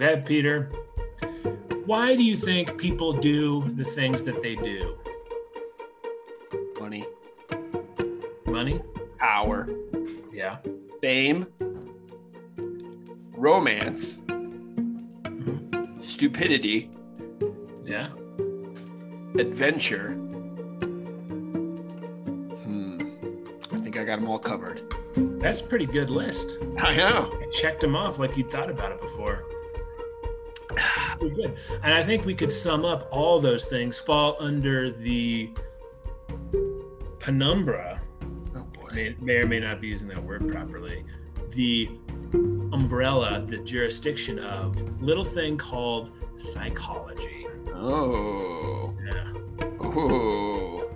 Okay, Peter. Why do you think people do the things that they do? Money, Money? power, Yeah. fame, romance, Mhm. stupidity, Yeah. adventure. Hmm. I think I got them all covered. That's a pretty good list. I know. I checked them off like you thought about it before. Pretty good. And I think we could sum up all those things fall under the penumbra. Oh boy. May, may or may not be using that word properly. The umbrella, the jurisdiction of little thing called psychology. Oh. Yeah. Oh.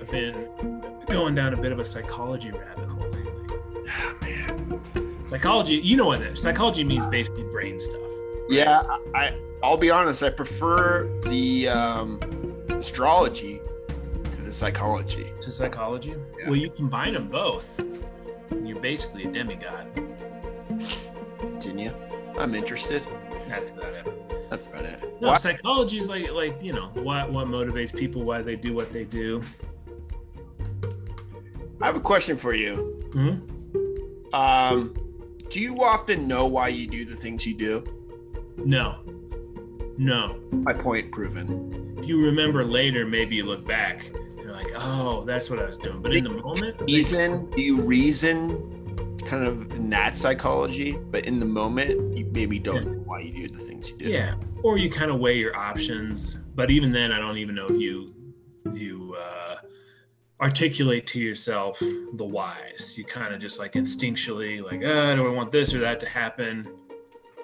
I've been going down a bit of a psychology rabbit hole lately. Ah, man. Psychology, you know what it is. Psychology means basically brain stuff. Yeah, I I'll be honest, I prefer the um astrology to the psychology. to psychology. Yeah. Well, you combine them both, and you're basically a demigod. Continue. I'm interested. That's about it. That's about it. No, psychology is like like you know what what motivates people, why they do what they do. I have a question for you. hmm Um, do you often know why you do the things you do? No, no. My point proven. If you remember later, maybe you look back, and you're like, oh, that's what I was doing. But in the moment, Reason? Do you reason kind of in that psychology? But in the moment, you maybe don't know why you do the things you do. yeah. Or you kind of weigh your options. But even then, I don't even know if you if you uh, articulate to yourself the whys. You kind of just like instinctually, like, uh, do I want this or that to happen?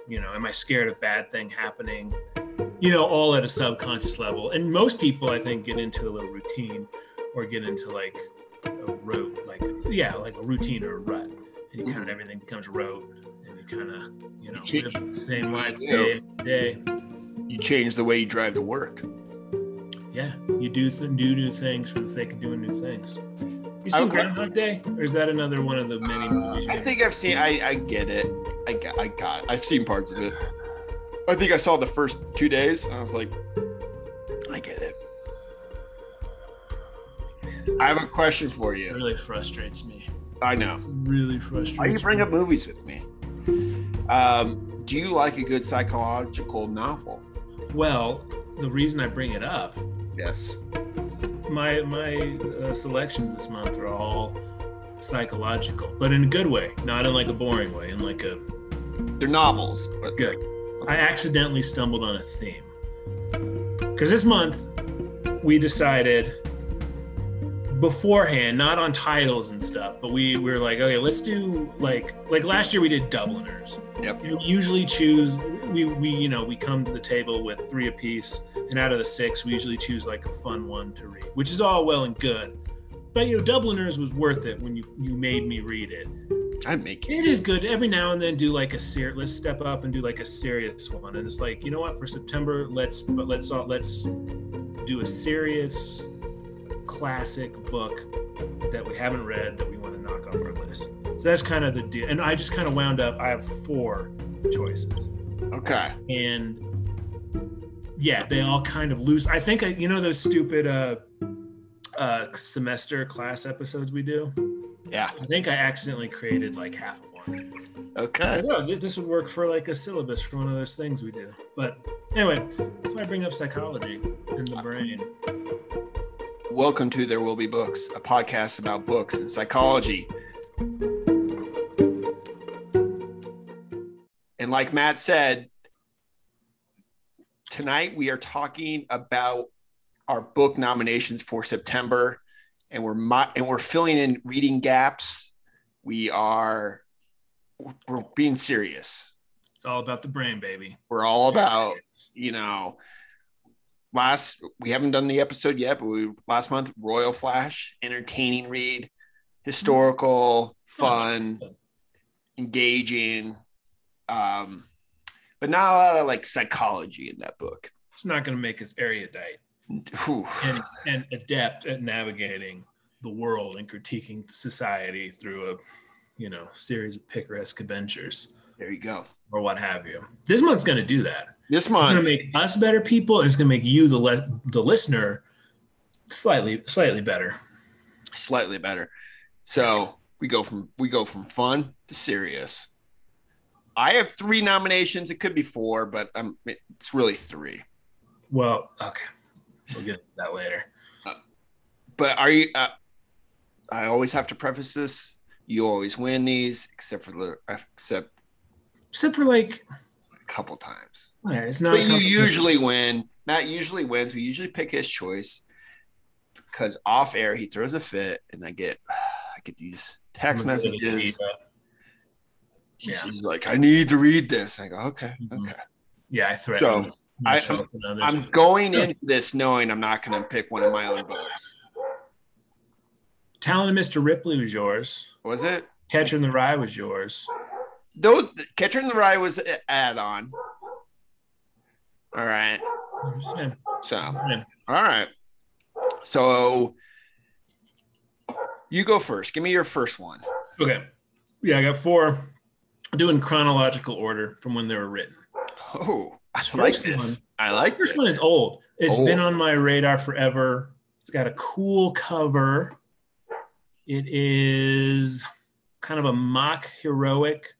You know, am I scared of bad thing happening? You know, all at a subconscious level. And most people, I think, get into a little routine or get into like a rote, like yeah, like a routine or a rut, and you kind of mm-hmm. everything becomes rote, and you kind of you know You live the same life day to day. You change the way you drive to work. Yeah, you do th- do new things for the sake of doing new things. You oh, I seen Groundhog Day, or is that another one of the many movies? you I think I've seen. I I get it. I got. I got. It. I've seen parts of it. I think I saw the first two days. And I was like, I get it. I have a question for you. It really frustrates me. I know. Really frustrates. Why do you bring me. up movies with me? Um, do you like a good psychological novel? Well, the reason I bring it up, Yes. my my uh, selections this month are all psychological, but in a good way, not in like a boring way, in like a They're novels, but Good. I accidentally stumbled on a theme. Because this month, we decided beforehand, not on titles and stuff, but we, we were like, okay, let's do like like last year we did Dubliners. Yep. We usually choose we we you know we come to the table with three apiece, and out of the six, we usually choose like a fun one to read, which is all well and good. But you know, Dubliners was worth it when you you made me read it. I make it. It is good. every now and then do like a ser- let's step up and do like a serious one. And it's like you know what for September let's but let's all let's do a serious classic book that we haven't read that we want to knock off our list. So that's kind of the deal. And I just kind of wound up I have four choices. Okay. and yeah they all kind of lose I think I, you know those stupid uh uh semester class episodes we do Yeah. I think I accidentally created like half of one Okay. I know this would work for like a syllabus for one of those things we do. But anyway, that's why I bring up psychology and the brain. Welcome to There Will Be Books, a podcast about books and psychology. And like Matt said, tonight we are talking about our book nominations for September, and we're mo- and we're filling in reading gaps. We are we're being serious. It's all about the brain, baby. We're all about you know last we haven't done the episode yet but we last month royal flash entertaining read historical fun engaging um but not a lot of like psychology in that book It's not going to make us erudite. And, and adept at navigating the world and critiquing society through a, you know, series of picaresque adventures. There you go. or what have you. This month's going to do that. This It's going to make us better people. And it's going to make you, the le- the listener, slightly slightly better. slightly better. So we go from we go from fun to serious. I have three nominations. It could be four, but I'm it's really three. Well, okay, we'll get that later. But are you? Uh, I always have to preface this. You always win these, except for the except Except for like, a couple times. whatever, it's not. But you usually win. Matt usually wins. We usually pick his choice because off air he throws a fit, and I get I get these text I'm a bit of a messages. Yeah. he's like, I need to read this. I go, okay, Mhm. okay. Yeah, I threaten So, I- myself and others. I'm going into this knowing I'm not going to pick one of my own books. Talented Mr. Ripley was yours. Was it? Catcher in the Rye was yours. Those Catcher in the Rye was an add-on. All right. So, all right. So, you go first. Give me your first one. Okay. Yeah, I got four. Doing chronological order from when they were written. Oh, I like this. one- I like First this. one is old. It's Old. been on my radar forever. It's got a cool cover. It is kind of a mock heroic.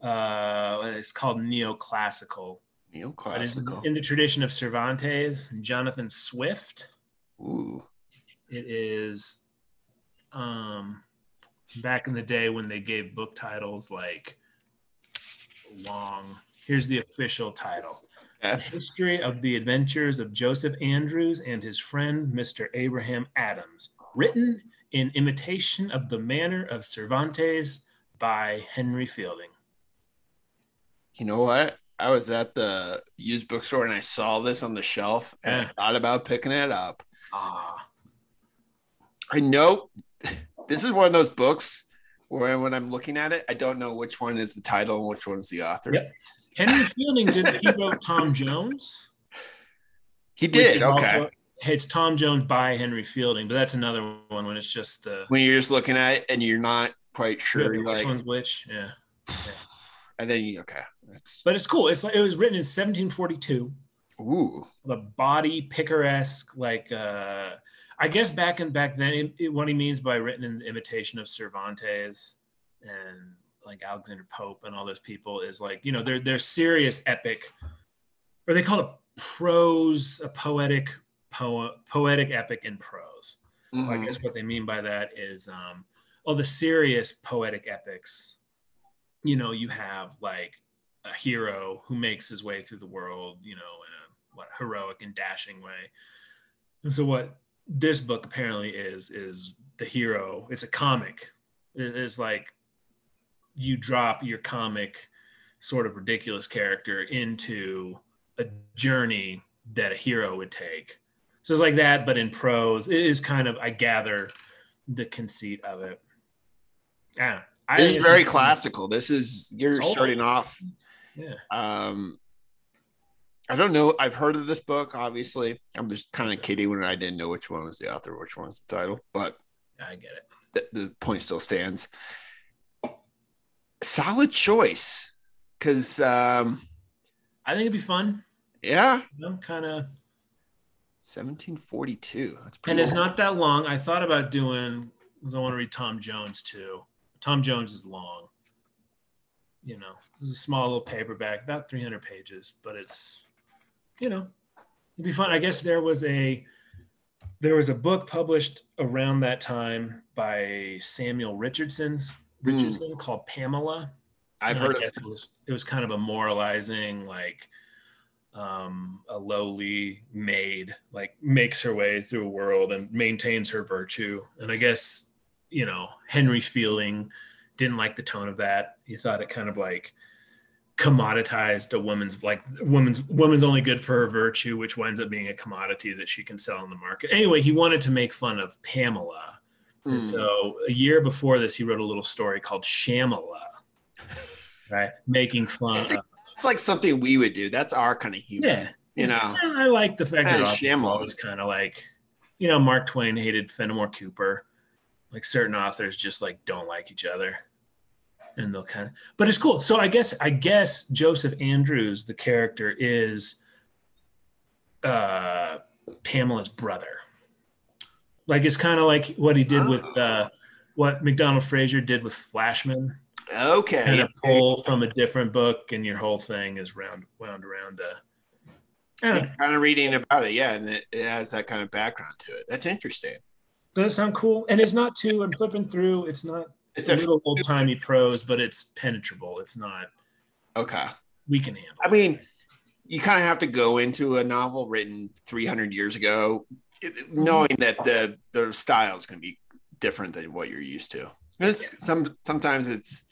Uh, it's called neoclassical. Neoclassical. in the tradition of Cervantes and Jonathan Swift. Ooh. It is um, back in the day when they gave book titles like long. Here's the official title The History of the Adventures of Joseph Andrews and his friend Mr. Abraham Adams, written in imitation of the manner of Cervantes by Henry Fielding. You know what? I was at the used bookstore and I saw this on the shelf and Yeah. I thought about picking it up. Ah, I know this is one of those books where when I'm looking at it, I don't know which one is the title and which one's the author. Yep. Henry Fielding did he wrote Tom Jones. He did. Okay. also- it's Tom Jones by Henry Fielding, but that's another one when it's just the when you're just looking at it and you're not quite sure, which like, one's which. Yeah, and then you okay. That's but it's cool. It's like it was written in 1742. ooh. The body picaresque, like uh, I guess back and back then, it, it- what he means by written in imitation of Cervantes and like Alexander Pope and all those people is like you know they're they're serious epic, or they call it prose, a poetic poem, poetic epic in prose. I Mhm. guess what they mean by that is, um, oh, the serious poetic epics. You know, you have like a hero who makes his way through the world, you know, in a what heroic and dashing way. And so, what this book apparently is is the hero. It's a comic. It is like you drop your comic sort of ridiculous character into a journey that a hero would take. So it's like that, but in prose. It is kind of, I gather, the conceit of it. Yeah, This is it's- very classical. This is you're starting off. Yeah, Um, I don't know. I've heard of this book. Obviously, I'm just kind of kidding when I didn't know which one was the author, which one was the title, but I get it. the, the point still stands. Solid choice, because um, I think it'd be fun. yeah, You know, kind of, 1742. That's pretty and it's not that long. I thought about doing because I want to read Tom Jones too. Tom Jones is long. You know, it's a small little paperback, about 300 pages, but it's, you know, it'd be fun. I guess there was a there was a book published around that time by Samuel Richardson's Richardson called Pamela. I've And heard of guess it was it was kind of a moralizing like um a lowly maid like makes her way through a world and maintains her virtue. And i guess you know henry fielding didn't like the tone of that. He thought it kind of like commoditized a woman's like woman's woman's only good for her virtue which winds up being a commodity that she can sell in the market. Anyway he wanted to make fun of pamela Mm. so a year before this, he wrote a little story called Shamela, right? Making fun of. It's like something we would do. That's our kind of humor. Yeah. You know, Yeah, I like the fact that Yeah, authors was kind of like, you know, Mark Twain hated Fenimore Cooper. Like certain authors just like don't like each other. and they'll kind of but it's cool so i guess i guess joseph andrews the character is uh pamela's brother like it's kind of like what he did with uh what MacDonald Fraser did with flashman Okay. kind of pull from a different book and your whole thing is round wound around uh I don't know. kind of reading about it, yeah, and it, it has that kind of background to it. That's interesting. does that sound cool and it's not too i'm flipping through it's not It's it's a a little old timey prose but it's penetrable it's not okay. we can handle I mean, you kind of have to go into a novel written 300 years ago, it- knowing that the the style is going to be different than what you're used to. And It's some sometimes it's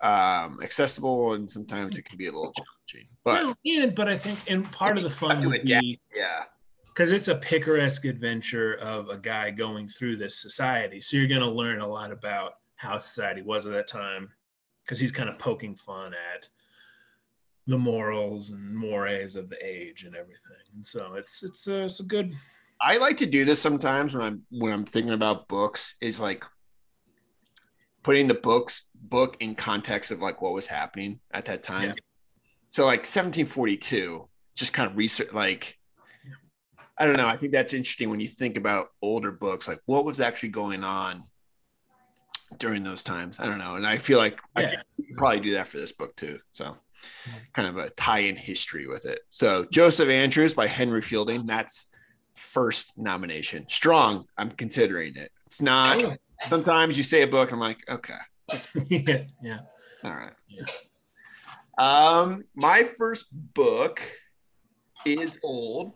um accessible and sometimes it can be a little challenging. But yeah, but I think, and part of the fun would be yeah, because it's a picaresque adventure of a guy going through this society. So you're going to learn a lot about how society was at that time because he's kind of poking fun at the morals and mores of the age and everything. And so it's it's a, it's a good. I like to do this sometimes when I'm when I'm thinking about books is like putting the books book in context of like what was happening at that time. Yeah. So like 1742, just kind of research like I don't know. I think that's interesting when you think about older books, like what was actually going on during those times. I don't know, and I feel like I could probably do that for this book too. So mm-hmm. kind of a tie-in history with it. So Joseph Andrews by Henry Fielding. That's first nomination. Strong. I'm considering it. It's not. Sometimes you say a book, I'm like, okay, yeah, yeah. all right. Yeah. Um, my first book is old.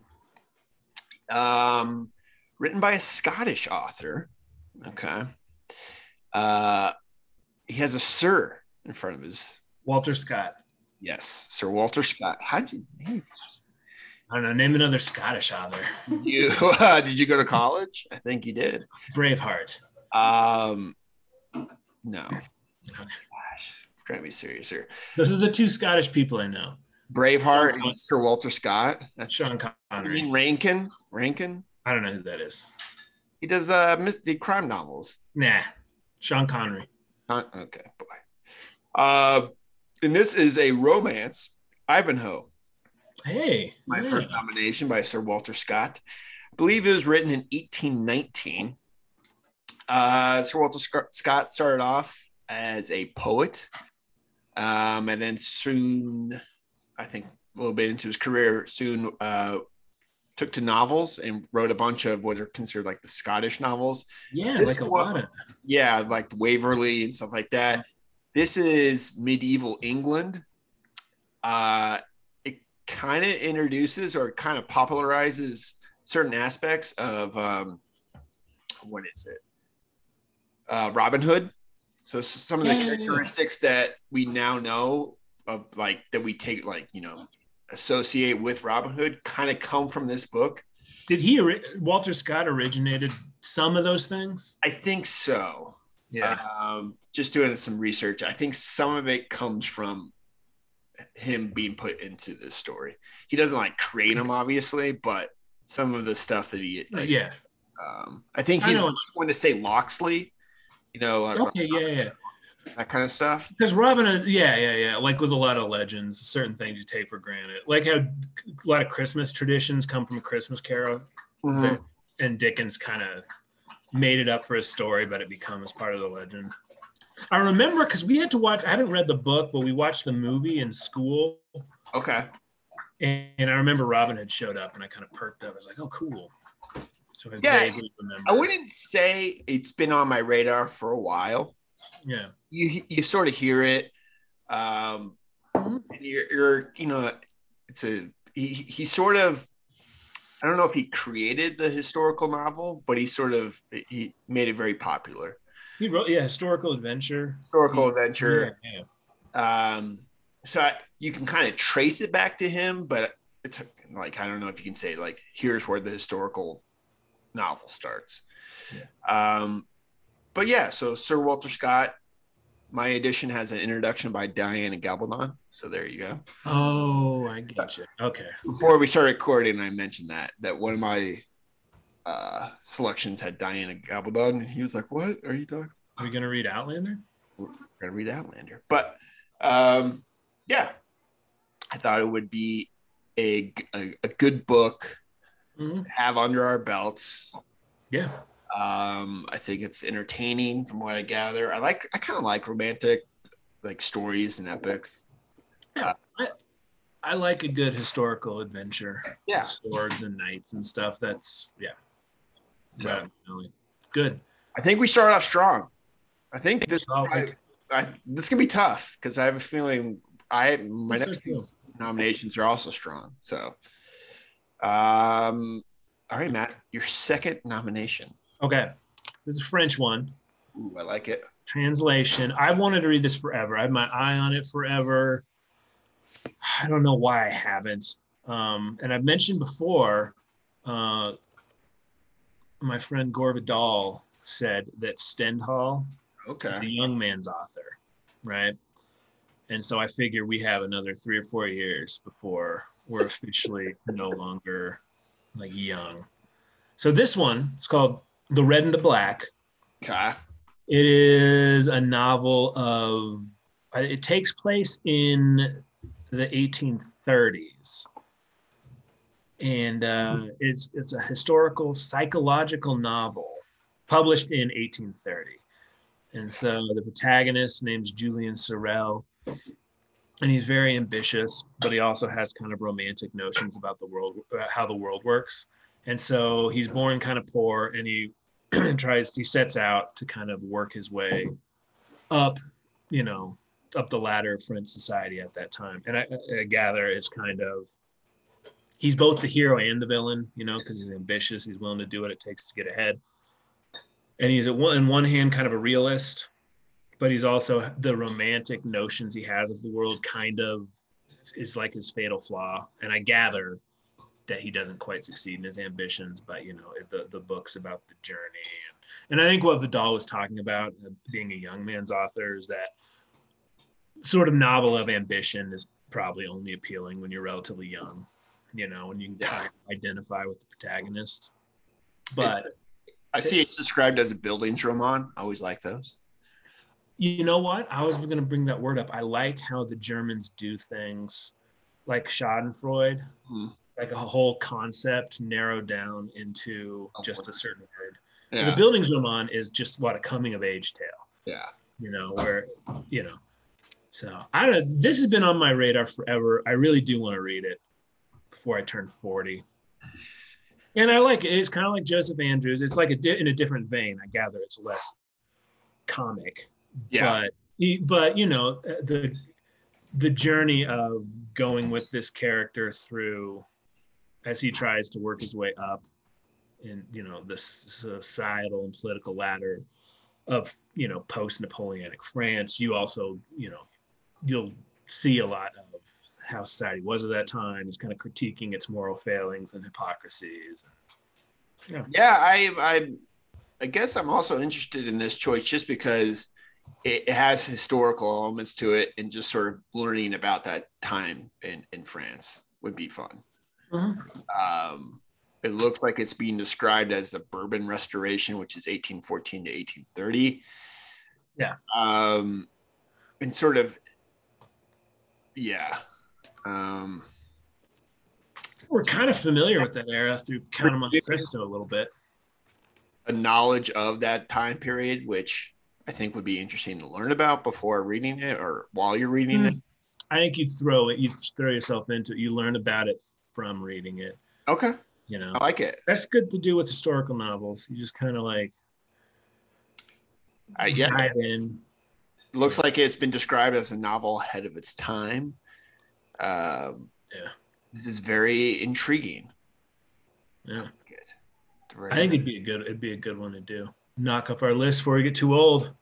Um, written by a Scottish author. Okay. Uh, he has a Sir in front of his. Walter Scott. Yes, Sir Walter Scott. How'd you? I don't know. Name another Scottish author. You uh, did you go to college? I think you did. Braveheart. Um, no. Gosh, trying to be serious here. Those are the two Scottish people I know. Braveheart and Sir Walter Scott. That's Sean Connery. Ian Rankin. Rankin. I don't know who that is. He does uh the crime novels. Nah. Sean Connery. Uh, okay, boy. Uh, and this is a romance. Ivanhoe, Hey. my first nomination by Sir Walter Scott. I believe it was written in 1819. Uh, Sir Walter Sc- Scott started off as a poet, um, and then soon, I think a little bit into his career, soon uh, took to novels and wrote a bunch of what are considered like the Scottish novels. Yeah, This like a lot of. yeah, like Waverley and stuff like that. This is medieval England. Uh, kind of introduces or kind of popularizes certain aspects of um, what is it? Uh, Robin Hood. So some of the Yeah, yeah, yeah. characteristics that we now know of, like that we take, like you know, associate with Robin Hood, kind of come from this book. Did he, Walter Scott originated some of those things? I think so. Yeah. um, just doing some research. I think some of it comes from him being put into this story. He doesn't like create him, obviously, but some of the stuff that he like, yeah. um, I think he's the to say Loxley, you know, uh, Okay. Yeah. Yeah. that kind of stuff. Because Robin, yeah, yeah, yeah. Like with a lot of legends, certain things you take for granted. Like how a lot of Christmas traditions come from a Christmas Carol, Mhm. and Dickens kind of made it up for his story, but it becomes part of the legend. I remember because we had to watch. I haven't read the book, but we watched the movie in school, Okay, and, and I remember Robin had showed up, and I kind of perked up. I was like, "Oh, cool." So I Yeah. I wouldn't say it's been on my radar for a while. Yeah. You you sort of hear it. Um, Mhm. and you're, you're you know it's a he, he sort of i don't know if he created the historical novel but he sort of he made it very popular He wrote, yeah, historical adventure. historical adventure Yeah, yeah. um so I, you can kind of trace it back to him but it's like i don't know if you can say like here's where the historical novel starts um but yeah so sir walter scott my edition has an introduction by diana gabaldon so there you go Oh, I get you. Okay. before we started recording, I mentioned that that one of my uh selections had Diana Gabaldon. And he was like, "What are you talking?" Are we gonna read Outlander? we're gonna read Outlander. But um, yeah, I thought it would be a a, a good book Mhm. to have under our belts. Yeah. Um, I think it's entertaining from what I gather. I like I kind of like romantic like stories and epics. Yeah. I I like a good historical adventure. Yeah. Swords and knights and stuff. That's yeah. So. Good. I think we start off strong. I think this I, I, this can be tough because I have a feeling I my next nominations are also strong. So, um, all right, Matt, your second nomination. Okay. This is a French one. Ooh, I like it. Translation. I've wanted to read this forever. I have my eye on it forever. I don't know why I haven't. Um, and I've mentioned before, uh, my friend Gore Vidal said that Stendhal Okay. is a young man's author, right? And so I figure we have another three or four years before we're officially no longer like young. So this one is called The Red and the Black. Okay. It is a novel of, uh, it takes place in the 1830s. And uh, it's, it's a historical psychological novel published in 1830. And so the protagonist name's Julien Sorel, and he's very ambitious, but he also has kind of romantic notions about the world, uh, how the world works. And so he's born kind of poor, and he tries, he sets out to kind of work his way up, you know, up the ladder of French society at that time. And I, I gather it's kind of, he's both the hero and the villain, you know, because he's ambitious, he's willing to do what it takes to get ahead and he's at one, in one hand kind of a realist, but he's also the romantic notions he has of the world kind of is like his fatal flaw. And I gather that he doesn't quite succeed in his ambitions, but you know the the book's about the journey, and, and I think what Vidal was talking about, uh, being a young man's author, is that sort of novel of ambition is probably only appealing when you're relatively young, you know, and you can kind of identify with the protagonist. But I see it's described as a Bildungsroman. I always like those. You know what? I was going to bring that word up. I like how the Germans do things like Schadenfreude, Hmm. like a whole concept narrowed down into just a certain word. Because Yeah. a Bildungsroman is just what a coming of age tale, Yeah. you know, where, you know. So I don't know. This has been on my radar forever. I really do want to read it before I turn 40. And I like it. It's kind of like Joseph Andrews. It's like a di- in a different vein. I gather it's less comic Yeah. but but you know uh, the the journey of going with this character through as he tries to work his way up in you know the societal and political ladder of you know post napoleonic france you also you know you'll see a lot of how society was at that time he's kind of critiquing its moral failings and hypocrisies Yeah, yeah I, I, I guess I'm also interested in this choice just because it, it has historical elements to it, and just sort of learning about that time in in France would be fun. Um, it looks like it's being described as the Bourbon Restoration, which is 1814 to 1830. Yeah. Um, and sort of, yeah. Um, we're kind of familiar with that era through count of monte cristo a little bit a knowledge of that time period, which I think would be interesting to learn about before reading it or while you're reading it. I think you throw it, you throw yourself into it. You learn about it from reading it. Okay. You know, I like it. that's good to do with historical novels. You just kind of like I, yeah. dive in. looks like it's been described as a novel ahead of its time. Um, Yeah. This is very intriguing. Yeah. I think it'd be a good, it'd be a good one to do. Knock off our list before we get too old.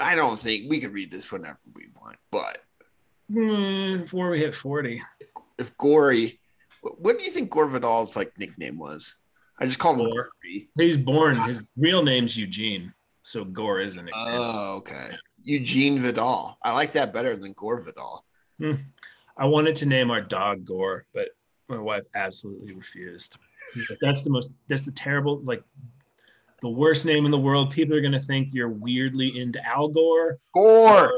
I don't think we could read this whenever we want, but Hmm, before we hit forty. if Gory, what do you think Gore Vidal's like nickname was? I just called him Gore. Gory. He's born. His real name's Eugene, so Gore isn't it? Oh, okay. Eugene Vidal. I like that better than Gore Vidal. I wanted to name our dog Gore, but my wife absolutely refused. Like, that's the most. That's the terrible. Like, the worst name in the world. People are gonna think you're weirdly into Al Gore. Gore.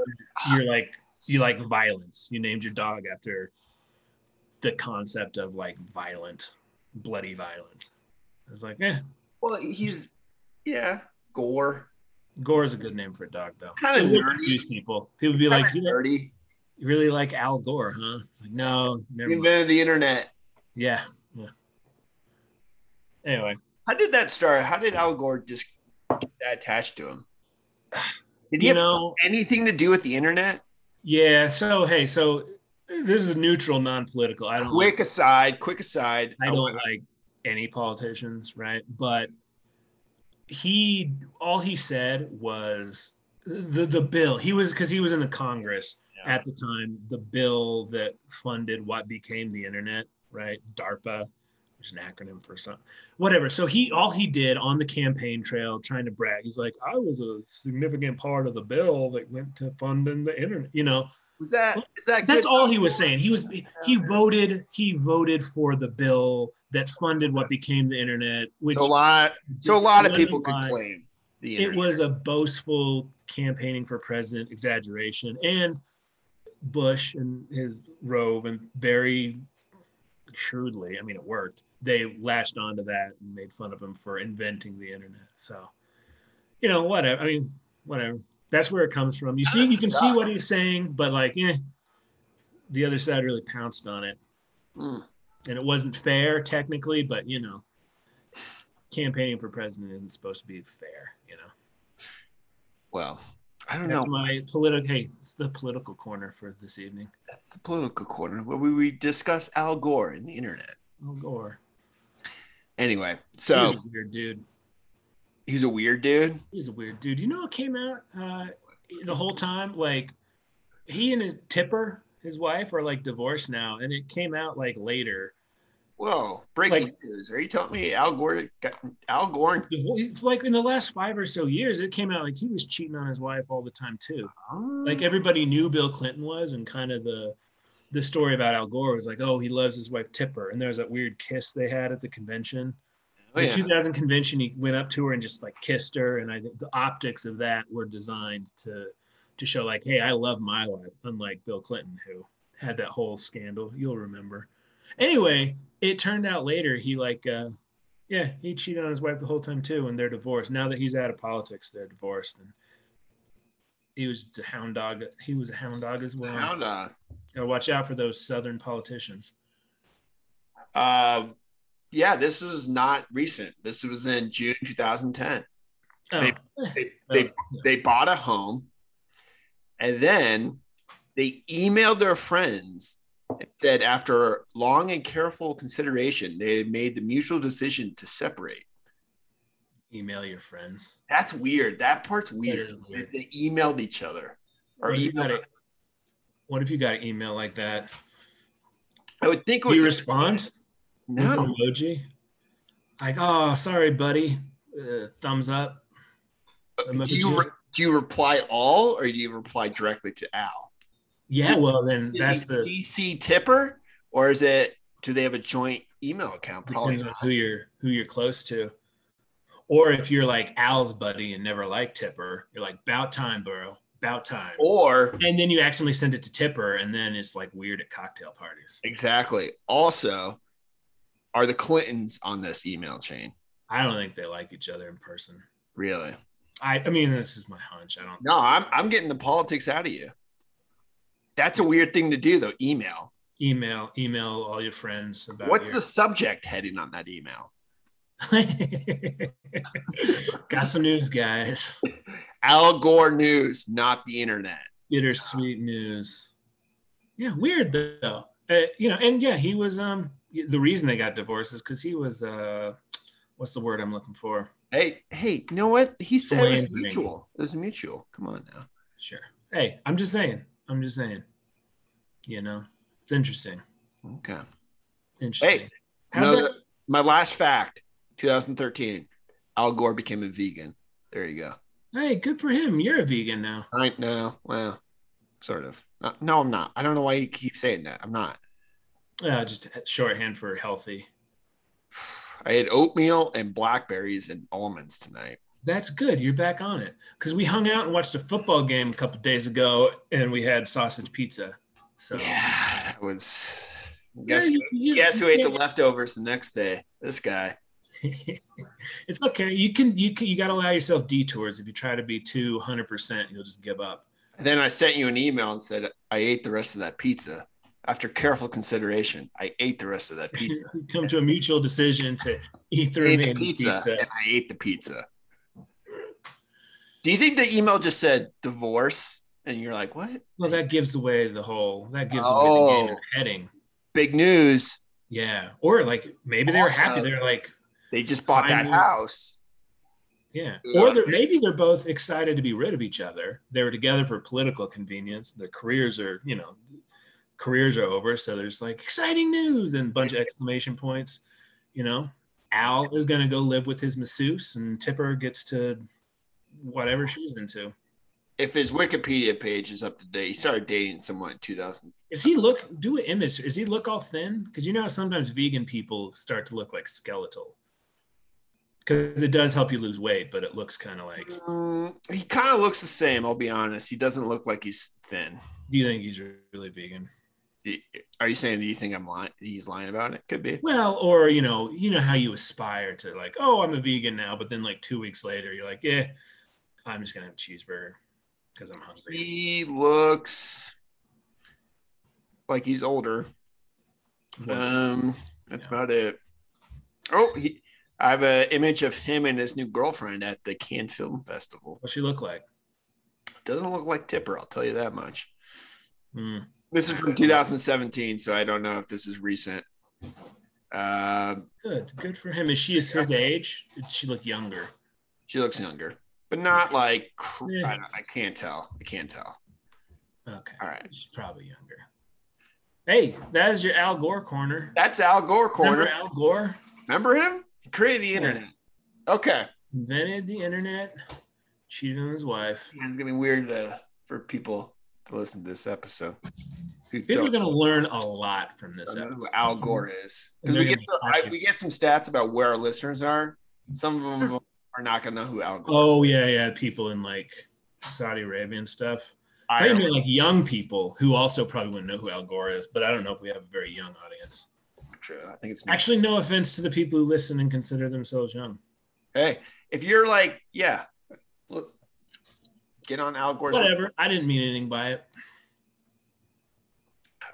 You're like you like violence. You named your dog after the concept of like violent, bloody violence. I was like, eh, Well, he's yeah, Gore. Gore is a good name for a dog, though. Kinda It would nerdy. people. People be like, Kinda you, know, nerdy. You really like Al Gore, huh? Like, no, never. He invented the internet. Yeah, yeah. Anyway, How did that start? How did Al Gore just get that attached to him? Did he you have know, anything to do with the internet? yeah. So hey, so this is neutral, non-political. I don't. Quick Like, aside, quick aside. I don't like any politicians, right? But he, all he said was the the bill. He was because he was in the Congress Yeah. at the time. The bill that funded what became the internet, right? DARPA, which is an acronym for something, whatever. So he, all he did on the campaign trail, trying to brag, he's like, I was a significant part of the bill that went to funding the internet. You know, Was that is that that's all he was saying. He was he voted he voted for the bill that funded what became the internet, which So a lot. So a lot of people could by- claim the it was a boastful campaigning for president exaggeration and bush and his rove and very shrewdly i mean it worked. They latched onto that and made fun of him for inventing the internet. So you know whatever i mean whatever. That's where it comes from. You see you can see what he's saying but like eh, the other side really pounced on it. Mm. and it wasn't fair technically but you know campaigning for president isn't supposed to be fair you know? Well, I don't That's know. my political. Hey, it's the political corner for this evening. That's the political corner where we, we discuss Al Gore and the internet. Al Gore. Anyway, He's so a weird dude. he's a weird dude. He's a weird dude. You know what came out uh, the whole time? Like he and his Tipper, his wife, are like divorced now, and it came out like later. Whoa! Breaking Like- news. Are you telling me Al Gore got Al Gore? Like in the last five or so years, it came out like he was cheating on his wife all the time too. Like oh. everybody knew Bill Clinton was, and kind of the the story about Al Gore was like, oh, he loves his wife Tipper, and there was that weird kiss they had at the convention. Oh, the yeah. 2000 convention he went up to her and just like kissed her and i think the optics of that were designed to to show like hey i love my wife unlike bill clinton who had that whole scandal you'll remember anyway it turned out later he like uh yeah he cheated on his wife the whole time too and they're divorced now that he's out of politics they're divorced and he was a hound dog he was a hound dog as well Hound dog. gotta watch out for those southern politicians Um, yeah, this was not recent. This was in June 2010. oh, They- eh, They, oh, they they bought a home, and then they emailed their friends and said after long and careful consideration, they made the mutual decision to separate. email your friends That's weird. That part's weird. is weird. They, they emailed each other. Or What if, you got emailed, a, what if you got an email like that? I would think it Do you respond? No, emoji? Like, oh, sorry, buddy. Uh, thumbs up. do you, re- do you reply all or do you reply directly to Al? Yeah, just- well, then that's the DC Tipper or is it? Do they have a joint email account? Probably. depends on who you're who you're close to. Or if you're like Al's buddy and never liked Tipper, you're like, about time, bro. About time. Or And then you accidentally send it to Tipper, and then it's like weird at cocktail parties. exactly. Also, are the Clintons on this email chain? I don't think they like each other in person. Really? I, I mean, this is my hunch. I don't. No, I'm I'm getting the politics out of you. That's a weird thing to do, though. Email. Email, email all your friends about. What's your- the subject heading on that email? Got some news, guys. Al Gore news, not the internet. Bittersweet news. Yeah, weird though. Uh, you know, and yeah, he was. Um, the reason they got divorced is because he was. Uh, what's the word I'm looking for? Hey, hey, you know what? He said it was mutual. It was mutual. Come on now. Sure. Hey, I'm just saying. I'm just saying. You know, it's interesting. Okay. Interesting. Hey, How No, that- my last fact 2013 al gore became a vegan there you go hey, good for him. You're a vegan now. i know well sort of Uh, no i'm not i don't know why you keep saying that i'm not Uh, just shorthand for healthy. I had oatmeal and blackberries and almonds tonight. That's good. You're back on it because we hung out and watched a football game a couple days ago, and we had sausage pizza. So Yeah, that was. Guess, Yeah, you- guess who ate the leftovers the next day? This guy. it's okay. You can you can you got to allow yourself detours. If you try to be too hundred percent, you'll just give up. And then I sent you an email and said I ate the rest of that pizza. After careful consideration, I ate the rest of that pizza. Come to a mutual decision to eat ate the pizza, pizza. and I ate the pizza. Do you think the email just said divorce? And you're like, what? Well, that gives away the whole. That gives away Oh. the heading. Big news. Yeah, or like maybe they were happy. They're like, They just bought that house. yeah, Yeah. or they're, maybe they're both excited to be rid of each other. They were together for political convenience. Their careers are, you know, careers are over. So there's like exciting news and a bunch of exclamation points. You know, Al is going to go live with his masseuse, and Tipper gets to whatever she's into. If his Wikipedia page is up to date, he started dating someone in 2000. Is he look do an image? Is he look all thin? Because you know how sometimes vegan people start to look like skeletal. Because it does help you lose weight, but it looks kind of like. Mm, he kind of looks the same. I'll be honest. He doesn't look like he's thin. Do you think he's really vegan? Are you saying? Do you think I'm lying? He's lying about it. Could be. Well, or you know, you know how you aspire to like, oh, I'm a vegan now, but then like two weeks later, you're like, yeah, I'm just gonna have a cheeseburger because I'm hungry. He looks like he's older. Um, that's Yeah. about it. Oh, he, I have an image of him and his new girlfriend at the Cannes Film Festival. What's she look like? Doesn't look like Tipper. I'll tell you that much. Hmm. This is from 2017, so I don't know if this is recent. Uh, Good, good for him. Is she his age? Did she look younger? she looks younger, but not like cr- Yeah. I, I can't tell. I can't tell. Okay, All right, she's probably younger. Hey, that is your Al Gore corner. that's Al Gore corner. Remember Al Gore Remember him? He created the internet. Okay. invented the internet, cheated on his wife. It's gonna be weird uh, for people to listen to this episode. People are going to learn a lot from this don't who. Al Gore is because we get some, I, we get some stats about where our listeners are. Some of them are not gonna know who Al Gore. Oh yeah, yeah. People in like Saudi Arabia and stuff. I I think mean like young people who also probably wouldn't know who Al Gore is, but I don't know if we have a very young audience. True. I think it's Actually, no offense to the people who listen and consider themselves young. Hey, if you're like, yeah, look, get on Al Gore. Whatever. I didn't mean anything by it.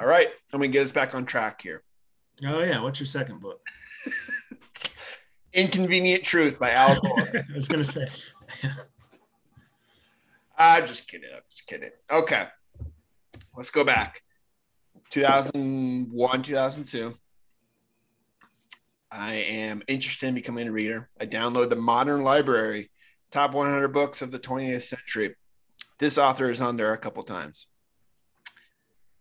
All right, I'm gonna get us back on track here. Oh yeah. What's your second book? Inconvenient Truth by Al Gore. I was gonna say. I'm ah, just kidding. I'm just kidding. Okay, let's go back. 2001, 2002. I am interested in becoming a reader. I download the Modern Library, top 100 books of the 20th century. This author is on there a couple times.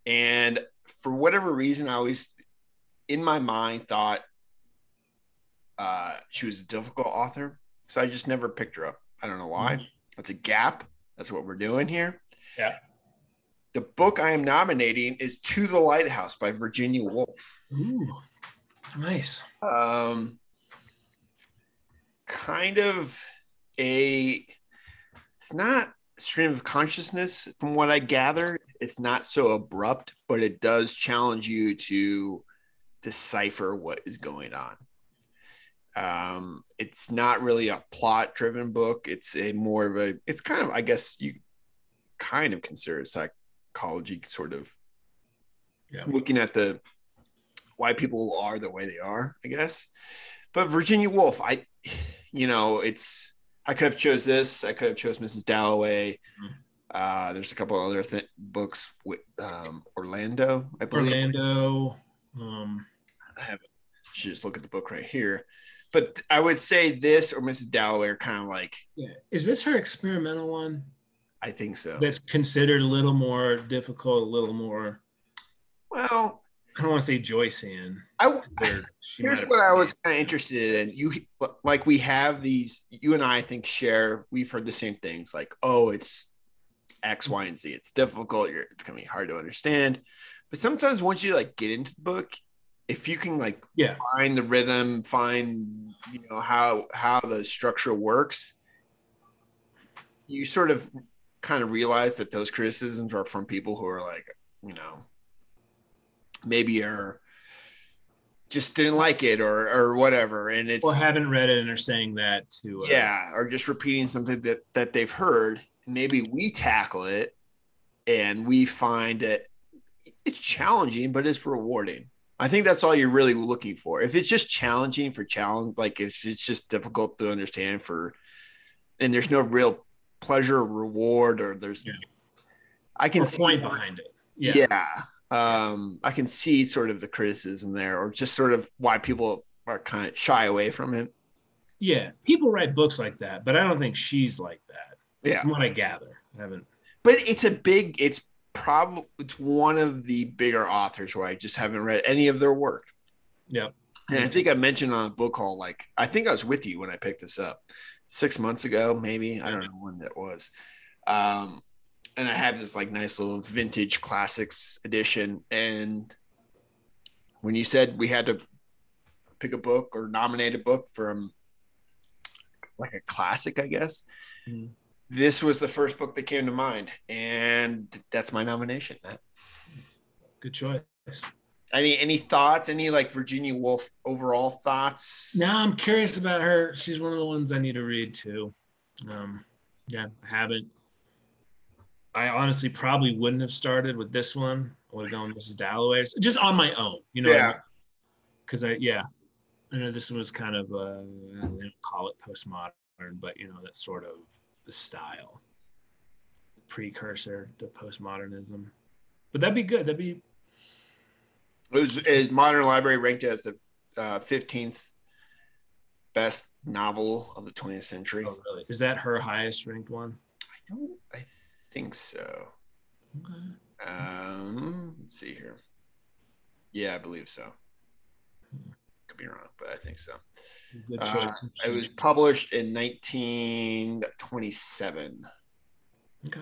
And for whatever reason, I always, in my mind, thought uh, she was a difficult author. So I just never picked her up. I don't know why. That's a gap. That's what we're doing here. Yeah. The book I am nominating is To the Lighthouse by Virginia Woolf. Ooh, nice. Um, kind of a, it's not stream of consciousness from what I gather. It's not so abrupt, but it does challenge you to decipher what is going on. Um, it's not really a plot driven book. It's a more of a, it's kind of, I guess you kind of consider it psychology sort of Yeah. looking at the why people are the way they are, I guess. But Virginia Woolf, I, you know, it's I could have chose this. I could have chose Mrs. Dalloway. Mhm. Uh, there's a couple other th- books with um, Orlando, I believe. Orlando. Um, I have should just look at the book right here. But I would say this or Mrs. Dalloway are kind of like yeah. Is this her experimental one? I think so. That's considered a little more difficult, a little more. Well, I don't want to say Joycean. I Here's what I was kind of interested in. You like we have these. You and I, I think, share. We've heard the same things. Like, oh, it's X, Y, and Z. It's difficult. You're, it's gonna be hard to understand. But sometimes once you like get into the book, if you can like Yeah. find the rhythm, find you know how how the structure works, you sort of kind of realize that those criticisms are from people who are like, you know, maybe are just didn't like it or or whatever, and it's Or haven't read it and are saying that to uh, yeah, or just repeating something that that they've heard. Maybe we tackle it, and we find that it's challenging, but it's rewarding. I think that's all you're really looking for. If it's just challenging for challenge, like if it's just difficult to understand for, and there's no real pleasure or reward, or there's, Yeah. I can or see point behind it. Yeah. yeah. Um, I can see sort of the criticism there, or just sort of why people are kind of shy away from it. Yeah. People write books like that, but I don't think she's like that. Yeah. From what I gather. I haven't but it's a big it's probably it's one of the bigger authors where i just haven't read any of their work Yeah. and i think i mentioned on a book haul like i think i was with you when i picked this up six months ago maybe i don't know when that was um and i have this like nice little vintage classics edition and when you said we had to pick a book or nominate a book from like a classic i guess Mhm. This was the first book that came to mind and that's my nomination Matt. Good choice. any any thoughts any like virginia woolf overall thoughts Now I'm curious about her. She's one of the ones I need to read too. Um, yeah, I haven't. I honestly probably wouldn't have started with this one. I would have gone with Mrs. Dalloway's just on my own, you know. Yeah. Because I, yeah, I know this was kind of uh, they don't call it postmodern, but you know that sort of style, precursor to postmodernism. But that'd be good. That'd be it was is modern library ranked as the uh, 15th best novel of the 20th century oh really? Is that her highest ranked one? i don't i think so Okay. um let's see here yeah i believe so be wrong but i think so. Uh, it was published in 1927 Okay.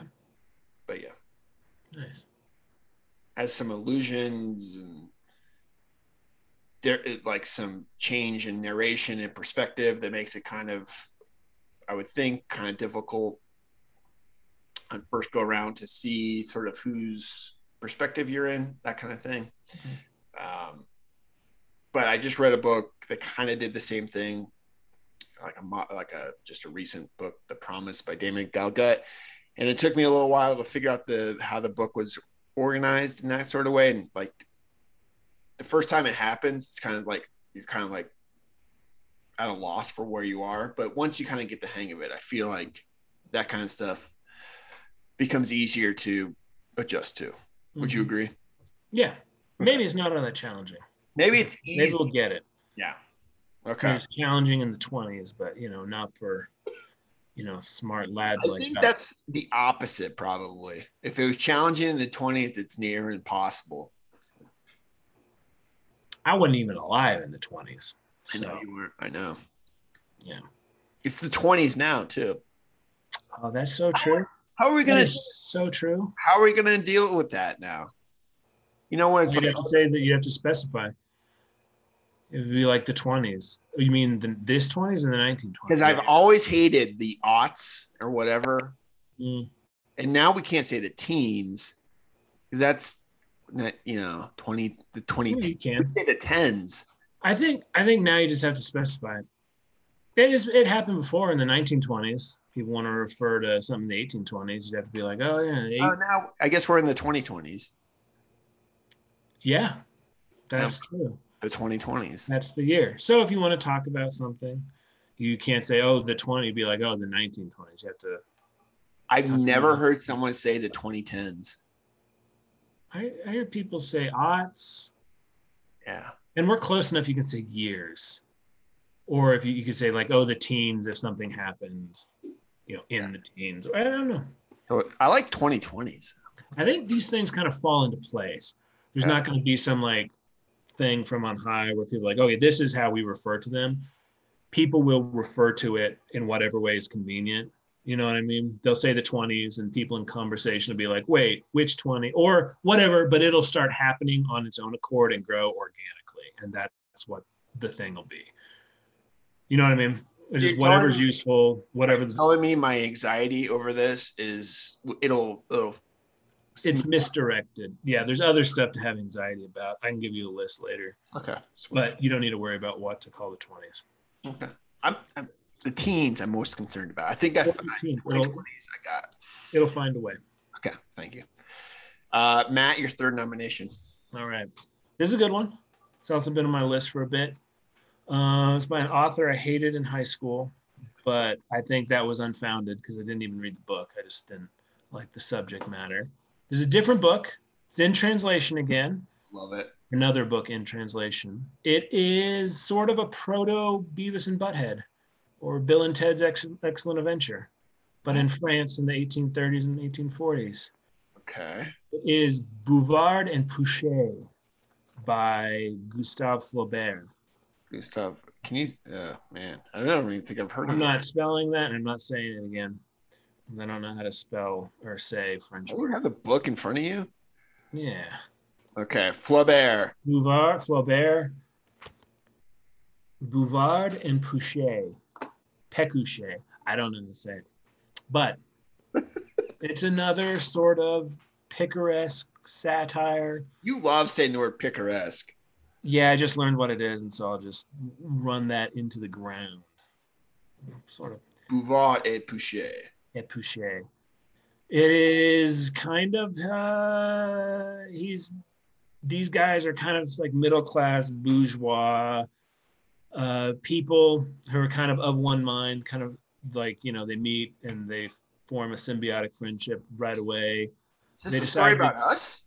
but yeah. Nice. has some illusions and there is like some change in narration and perspective that makes it kind of i would think kind of difficult on first go around to see sort of whose perspective you're in that kind of thing. Um, but i just read a book that kind of did the same thing like a like a just a recent book the promise by damon galgut and it took me a little while to figure out the how the book was organized in that sort of way and like the first time it happens it's kind of like you're kind of like at a loss for where you are but once you kind of get the hang of it i feel like that kind of stuff becomes easier to adjust to would you Mhm. agree Yeah. Maybe it's not all that challenging. Maybe it's easy. Maybe we'll get it. yeah okay It's challenging in the 20s, but you know, not for you know smart lads like I like think that. that's the opposite, probably. If it was challenging in the 20s, it's near impossible. I wasn't even alive in the 20s. I know So you weren't. I know. Yeah. It's the 20s now, too. oh, that's so true. How are we gonna so true. how are we gonna deal with that now? You know what it's like say that you have to specify. It would be like the 20s. You mean the, this 20s and the 1920s? because I've always hated the aughts or whatever. Mm, And now we can't say the teens because that's not, you know, 20 the 20 yeah, you can. say the tens. I think I think now you just have to specify. It. It is it happened before in the 1920s. People want to refer to something in the 1820s. You have to be like, oh yeah, Oh, now I guess we're in the 2020s, yeah, that's true. The 2020s. That's the year. So if you want to talk about something, you can't say, oh, the 20. Be like, oh, the 1920s. You have to. I've never heard someone say the 2010s. I, I hear people say aughts, Yeah. and we're close enough. You can say years, or if you, you could say like, oh, the teens. If something happened, you know, in the teens. I don't know. I like 2020s. I think these things kind of fall into place. There's Yeah. not going to be some like thing from on high where people are like, okay, this is how we refer to them. People will refer to it in whatever way is convenient. You know what I mean? They'll say the 20s, and people in conversation will be like, wait, which 20 or whatever, but it'll start happening on its own accord and grow organically. and that's what the thing will be. You know what I mean? It's just whatever's me- useful, whatever. telling me my anxiety over this is it'll it'll It's misdirected. Yeah, there's other stuff to have anxiety about. I can give you a list later, okay sweet. but you don't need to worry about what to call the 20s. okay I'm, I'm the teens i'm most concerned about i think i Well, found the teens, my well- 20s i got It'll find a way. okay thank you uh matt your third nomination All right. This is a good one. It's also been on my list for a bit. Uh, it's by an author I hated in high school, but I think that was unfounded because I didn't even read the book. I just didn't like the subject matter. This is a different book. It's in translation again. love it Another book in translation. It is sort of a proto Beavis and Butthead or Bill and Ted's Ex- Excellent Adventure, but in France in the 1830s and 1840s. okay It is Bouvard and Pouchet by Gustave Flaubert. Gustave, can you uh man i don't even think i've heard I'm not spelling that and I'm not saying it again. I don't know how to spell or say French it. you have the book in front of you Yeah. okay flaubert Bouvard, Flaubert, Bouvard and Pouchet. Pécuchet. I don't know how to say it. But it's another sort of picaresque satire. you love saying the word picaresque Yeah, I just learned what it is, and so I'll just run that into the ground. Sort of bouvard et pouchet at Pouchet. It is kind of uh, he's these guys are kind of like middle class bourgeois uh, people who are kind of of one mind, kind of like you know they meet and they form a symbiotic friendship right away. is this They a story about us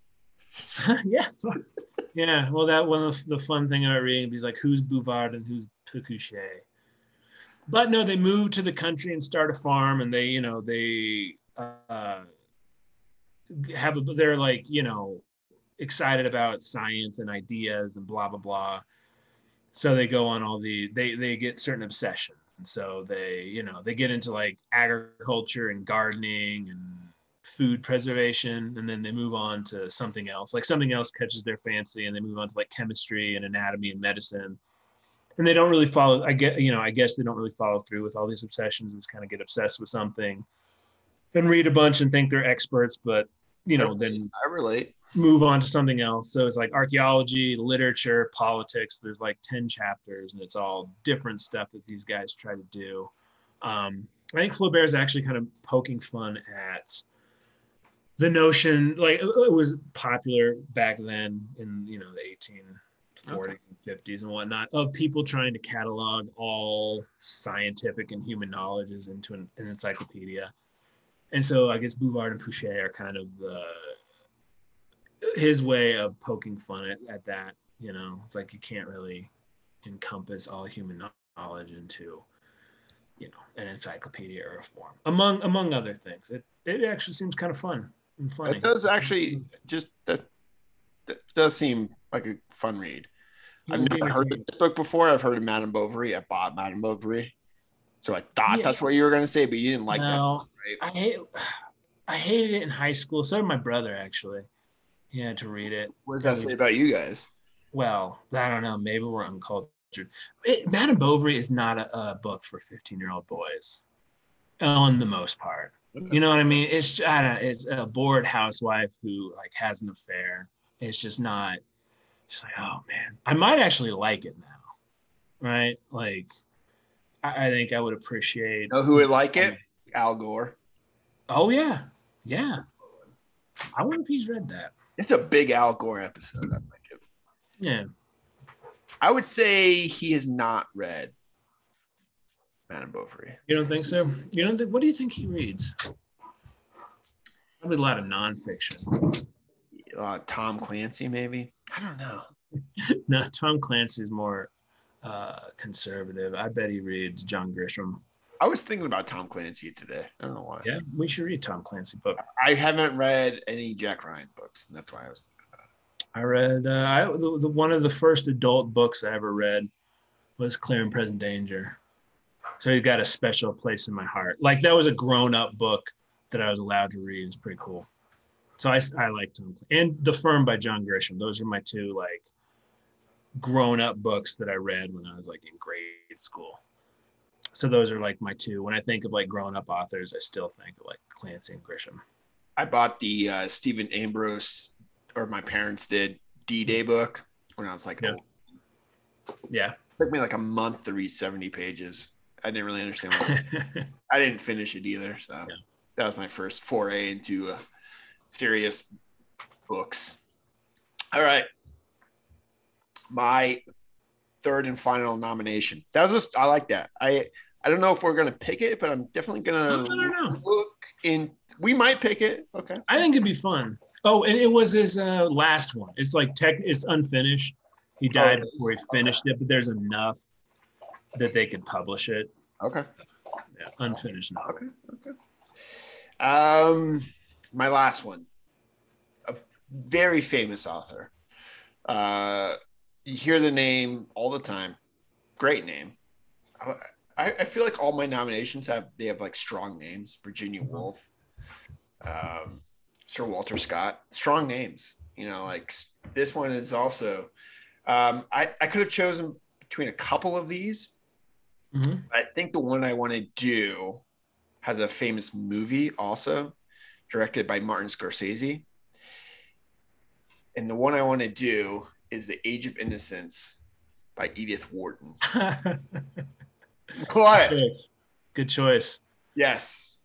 yeah, yeah. Well, that one of the fun thing about reading is like who's Bouvard and who's Pécuchet. But no, they move to the country and start a farm, and they, you know, they uh, have a, they're like, you know, excited about science and ideas and blah blah blah. So they go on all the they they get certain obsessions, and so they, you know, they get into like agriculture and gardening and food preservation and then they move on to something else. Like something else catches their fancy and they move on to like chemistry and anatomy and medicine and they don't really follow i get you know i guess they don't really follow through with all these obsessions and just kind of get obsessed with something and read a bunch and think they're experts but you know then i relate. move on to something else. So it's like archaeology literature politics there's like 10 chapters and it's all different stuff that these guys try to do. Um, i think flaubert is actually kind of poking fun at the notion like it was popular back then in you know the 1840s and 50s and whatnot of people trying to catalog all scientific and human knowledges into an, an encyclopedia. And so i guess bouvard and pouchet are kind of the his way of poking fun at, at that you know? It's like you can't really encompass all human knowledge into you know an encyclopedia or a form among among other things. It, it actually seems kind of fun and funny. It does actually just that that does seem like a fun read. I've never heard of this book before. I've heard of Madame Bovary. I bought Madame Bovary. So I thought Yeah. that's what you were gonna say, but you didn't like that, right? I hate, I hated it in high school. So did my brother actually. He had to read it. What does that say about you guys? Well, I don't know. Maybe we're uncultured. It, Madame Bovary is not a, a book for 15 year old boys, on the most part. You know what I mean? It's I don't. know, It's a bored housewife who like has an affair. It's just not. Just like oh man, I might actually like it now, right? Like, I, I think I would appreciate. know who would like it? Um, Al Gore. Oh yeah, yeah. I wonder if he's read that. It's a big Al Gore episode. I like it. Yeah. I would say he has not read Madame Bovary. You don't think so? You don't think? What do you think he reads? Probably a lot of nonfiction. Uh, Tom Clancy, maybe. I don't know. No, Tom Clancy's more uh, conservative. I bet he reads John Grisham. I was thinking about Tom Clancy today. I don't know why. Yeah, we should read Tom Clancy book. I haven't read any Jack Ryan books, and that's why I was. I read uh, I, the, the, one of the first adult books I ever read was Clear and Present Danger. So he got a special place in my heart. Like that was a grown-up book that I was allowed to read. It's pretty cool. So I, I like Tom and The Firm by John Grisham. Those are my two like grown up books that I read when I was like in grade school. So those are like my two. When I think of like grown up authors, I still think of like Clancy and Grisham. I bought the uh, Stephen Ambrose, or my parents did D Day book when I was like, Yeah. oh, Yeah. it took me like a month to read 70 pages. I didn't really understand. What I didn't finish it either. So Yeah. that was my first foray into uh, serious books. All right. My third and final nomination. That was just, I like that. I I don't know if we're gonna pick it, but I'm definitely gonna look in. We might pick it. Okay. I think it'd be fun. Oh, and it was his uh, last one. It's like tech. It's unfinished. He died is? before he finished it, but there's enough that they could publish it. Okay. Yeah, unfinished novel. Okay. Okay. Um, my last one, a very famous author. Uh, you hear the name all the time. Great name. I, I feel like all my nominations have they have like strong names. Virginia Woolf, um, Sir Walter Scott, strong names. You know, like this one is also. Um, I I could have chosen between a couple of these, Mhm. I think the one I want to do has a famous movie also, directed by Martin Scorsese. And the one I want to do is The Age of Innocence by Edith Wharton. What? Choice. Good choice. Yes.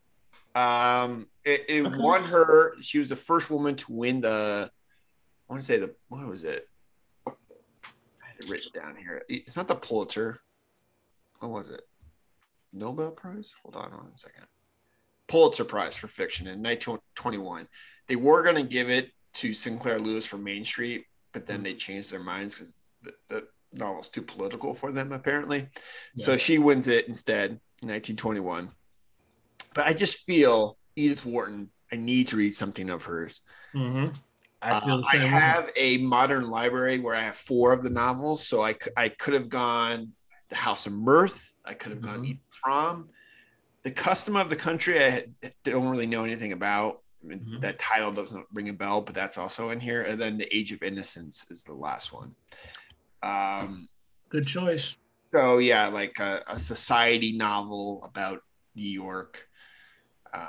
Um, it, it Okay. won her. She was the first woman to win the. I want to say the what was it? I had it written down here. It's not the Pulitzer. What was it? Nobel Prize. Hold on one second. Pulitzer Prize for fiction in 1921. They were going to give it to Sinclair Lewis for Main Street, but then they changed their minds because the, the novel's too political for them apparently. So she wins it instead in 1921. But I just feel Edith Wharton. I need to read something of hers. hmm I feel Uh, I way. have a modern library where I have four of the novels. So I, I could have gone The House of Mirth. I could have gone Mhm. Ethan Frome. The Custom of the Country, I don't really know anything about. I mean, Mhm. That title doesn't ring a bell, but that's also in here. And then The Age of Innocence is the last one. Um, Good choice. so yeah, like a, a society novel about New York. Um,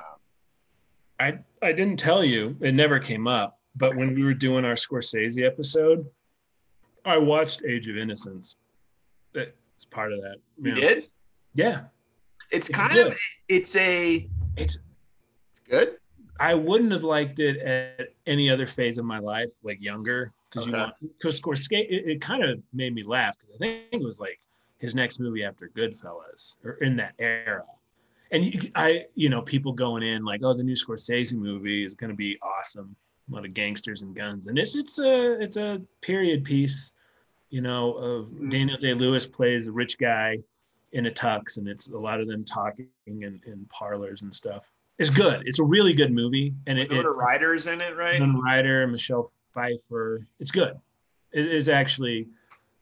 I I didn't tell you. It never came up. But when we were doing our Scorsese episode, I watched Age of Innocence. It's part of that. you Yeah. did? Yeah. It's It's kind good. of it's a It's it's good. I wouldn't have liked it at any other phase of my life, like younger, because you Okay. want because Scorsese. It, it kind of made me laugh because I think it was like his next movie after Goodfellas or in that era. And you, I, you know, people going in like, oh, the new Scorsese movie is going to be awesome. A lot of gangsters and guns, and it's it's a it's a period piece, you know, of Mhm. Daniel Day Lewis plays a rich guy in a tux, and it's a lot of them talking in, in parlors and stuff. It's good. It's a really good movie, and it, Winona Ryder's in it, right? Winona Ryder, Michelle Pfeiffer. It's good. It is actually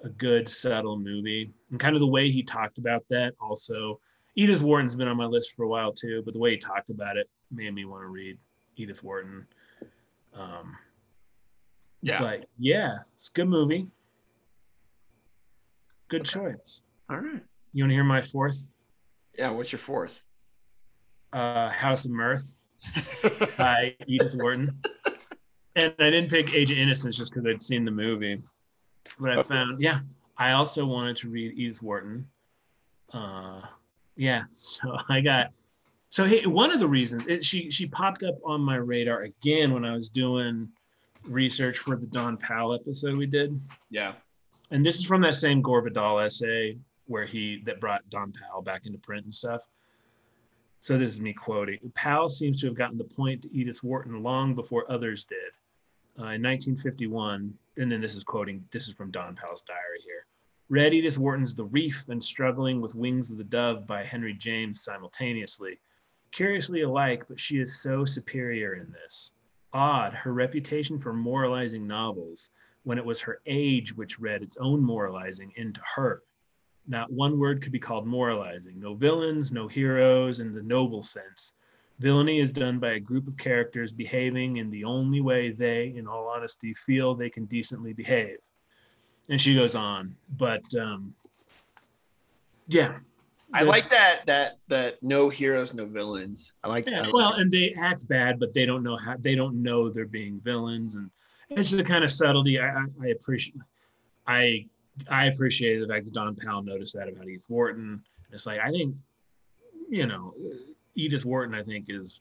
a good, subtle movie, and kind of the way he talked about that. Also, Edith Wharton's been on my list for a while too, but the way he talked about it made me want to read Edith Wharton. Um, Yeah. but yeah, it's a good movie. Good choice. All right. You want to hear my fourth? Yeah. What's your fourth? Uh, House of Mirth by Edith Wharton. And I didn't pick Age of Innocence just because I'd seen the movie. But I found, yeah, I also wanted to read Edith Wharton. Uh, yeah, so I got, so hey, one of the reasons it, she she popped up on my radar again when I was doing research for the Dawn Powell episode we did, yeah. and this is from that same Gore Vidal essay where he that brought Dawn Powell back into print and stuff. So this is me quoting. Powell seems to have gotten the point to Edith Wharton long before others did. Uh, in 1951, and then this is quoting, this is from Dawn Powell's diary here. Read Edith Wharton's The Reef and Struggling with Wings of the Dove by Henry James simultaneously. Curiously alike, but she is so superior in this. Odd, her reputation for moralizing novels, when it was her age which read its own moralizing into her. Not one word could be called moralizing. No villains, no heroes in the noble sense. Villainy is done by a group of characters behaving in the only way they, in all honesty, feel they can decently behave. and she goes on. But um, yeah, I like that that that no heroes, no villains. I like Yeah, that. well, and they act bad, but they don't know how. They don't know they're being villains, and it's the kind of subtlety I, I, I appreciate. I I appreciate the fact that Dawn Powell noticed that about Edith Wharton. It's like I think, you know, Edith Wharton I think is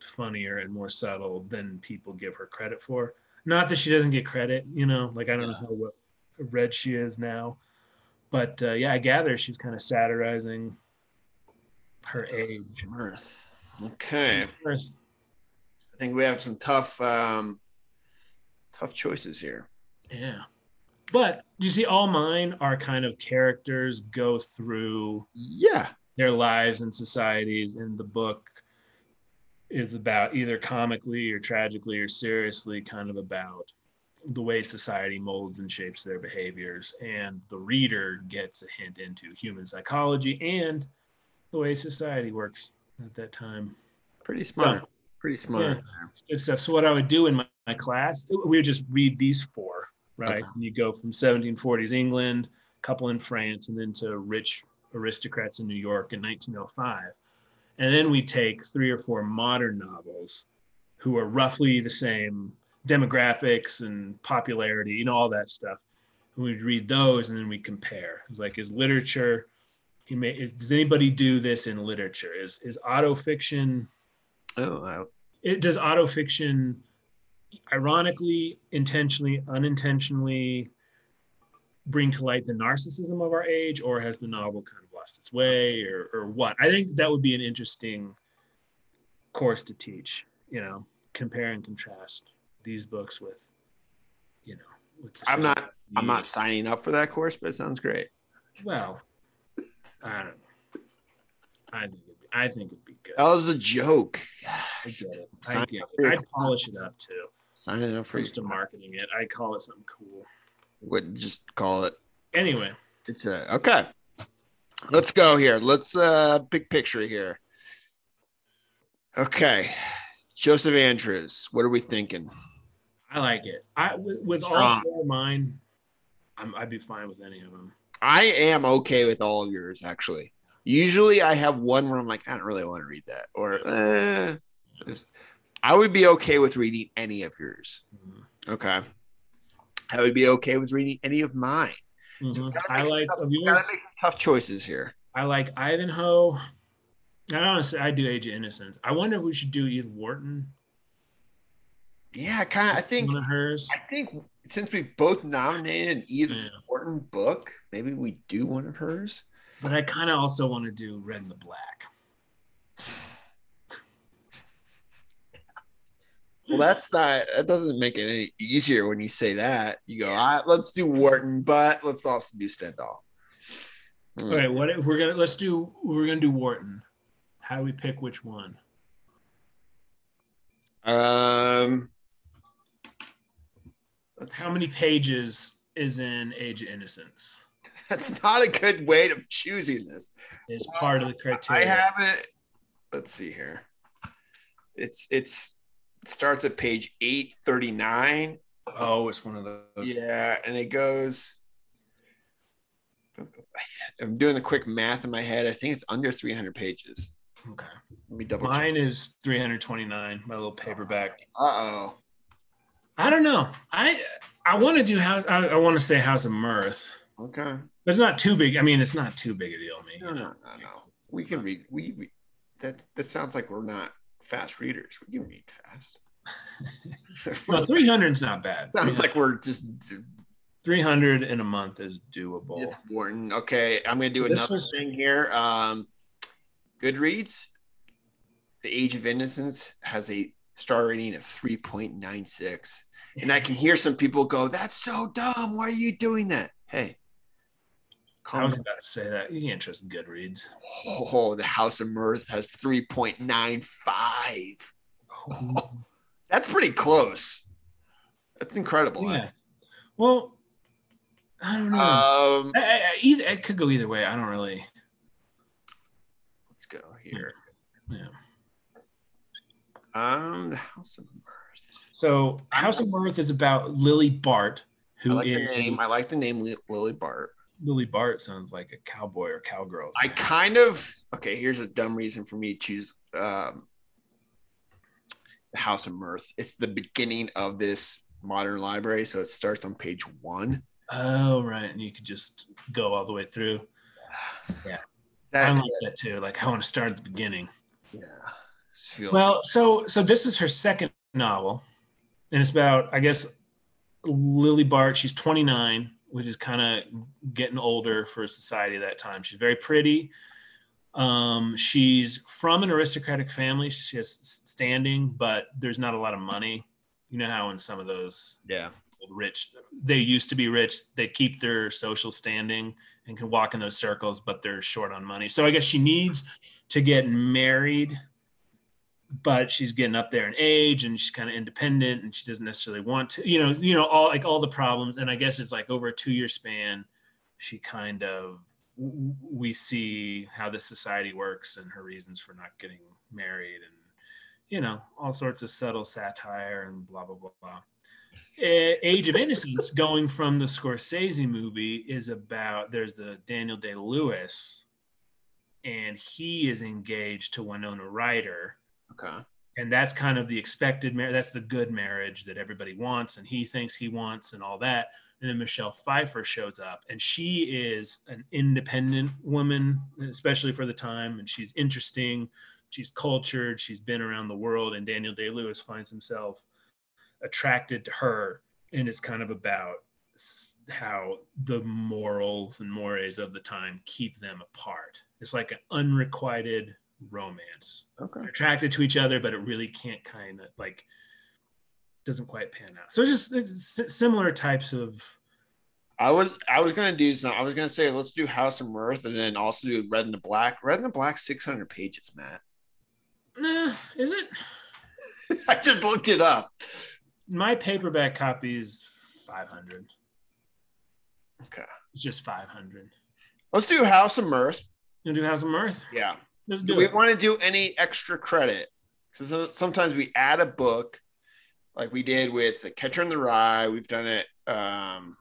funnier and more subtle than people give her credit for. Not that she doesn't get credit, you know, like I don't know how what read she is now, but uh, yeah, I gather she's kind of satirizing her age. Mirth. Okay. First, I think we have some tough um tough choices here. Yeah. But you see, all mine are kind of characters go through Yeah. their lives and societies, and the book is about either comically or tragically or seriously kind of about the way society molds and shapes their behaviors. And the reader gets a hint into human psychology and the way society works at that time. Pretty smart. Pretty smart. good stuff. So what I would do in my, my class, we would just read these four, right? Okay. And you go from 1740s England, a couple in France, and then to rich aristocrats in New York in 1905. And then we take three or four modern novels who are roughly the same demographics and popularity, you know, all that stuff. And we'd read those and then we compare. It's like, is literature, he may, is, does anybody do this in literature? Is, is auto fiction Oh, I, it does autofiction ironically intentionally unintentionally bring to light the narcissism of our age or has the novel kind of lost its way or, or what i think that would be an interesting course to teach you know compare and contrast these books with you know with I'm not I'm not signing up for that course, but it sounds great. well i don't know i think it'd be, i think it'd be good That was a joke. I get it. I get up for your it. I'd polish it up too. Signing up for Close to marketing it. I call it something cool. would just call it. Anyway, It's a okay. Let's go here. Let's uh big picture here. Okay. Joseph Andrews, what are we thinking? I like it. I with, with all four of mine, I'm, I'd be fine with any of them. I am okay with all of yours, actually. Usually I have one where I'm like, I don't really want to read that. Or eh, just- I would be okay with reading any of yours. Mhm. Okay. I would be okay with reading any of mine. Mhm. Gotta I like tough- of yours. tough choices here. I like Ivanhoe. I don't want to say I do Age of Innocence. I wonder if we should do Edith Wharton. Yeah, kind of. I think one of hers. I think since we both nominated an Edith Yeah. Wharton book, maybe we do one of hers. But I kind of also want to do Red and the Black. Well, that's not. That doesn't make it any easier when you say that. You go, all right, let's do Wharton, but let's also do Stendhal. Hmm. Okay, what if we're gonna let's do we're gonna do Wharton. How do we pick which one? Um, let's, How many pages is in Age of Innocence? That's not a good way of choosing this. Is part of the criteria. I have it. Let's see here. It's it's it starts at page eight thirty nine. oh, it's one of those. Yeah, and it goes. I'm doing the quick math in my head. I think it's under 300 pages. Okay. Let me double. Mine is 329. My little paperback. Uh oh. I don't know. I I want to do house. I, I want to say House of Mirth. Okay. But it's not too big. I mean, it's not too big a deal me. No, no, no, no. We can read. We, we that that sounds like we're not fast readers. We can read fast. Well, 300 is not bad. sounds like we're just 300 in a month is doable. Edith Wharton. Okay, I'm gonna do This another was- thing here. Um, Goodreads, The Age of Innocence has a star rating of 3.96, and I can hear some people go, "That's so dumb. Why are you doing that?" Hey, I was about to say that. You can't trust Goodreads. Oh, the House of Mirth has 3.95. That's pretty close. That's incredible. yeah. Well, I don't know. Um, I, I, I- either it could go either way. I don't really. let's go here. Yeah. Um, the House of Mirth. So House of Mirth is about Lily Bart, I who like the name. I like the name Lily Bart. Lily Bart sounds like a cowboy or cowgirl. I kind of okay. Here's a dumb reason for me to choose um, the House of Mirth. It's the beginning of this modern library, so it starts on page one. oh right, and you could just go all the way through. Yeah. I That, like that too. Like I want to start at the beginning. yeah. Feels- Well, so so this is her second novel, and it's about I guess Lily Bart. She's 29, which is kind of getting older for society at that time. She's very pretty. Um, she's from an aristocratic family. She has standing, but there's not a lot of money. You know how in some of those yeah. rich, they used to be rich. They keep their social standing and can walk in those circles, but they're short on money. So I guess she needs to get married, but she's getting up there in age and she's kind of independent and she doesn't necessarily want to, you know, you know, all like all the problems. And I guess it's like over a two year span, she kind of we see how the society works and her reasons for not getting married and you know all sorts of subtle satire and blah blah blah blah Age of Innocence, going from the Scorsese movie, is about there's the Daniel Day Lewis, and he is engaged to Winona Ryder, Okay. and that's kind of the expected marriage. That's the good marriage that everybody wants, and he thinks he wants, and all that. And then Michelle Pfeiffer shows up, and she is an independent woman, especially for the time, and she's interesting. She's cultured. She's been around the world, and Daniel Day Lewis finds himself attracted to her and it's kind of about how the morals and mores of the time keep them apart it's like an unrequited romance Okay. they're attracted to each other but it really can't kind of like doesn't quite pan out so just it's similar types of I was I was gonna do some. I was gonna say let's do House of Mirth and then also do Red and the Black. Red and the Black, six hundred pages, Matt. nah, is it I just looked it up. my paperback copy is 500 Okay. it's just 500 Let's do House of Mirth. you do house of mirth Yeah. Let's Do do we want to do any extra credit? Because sometimes we add a book, like we did with the Catcher in the Rye. We've done it. Um,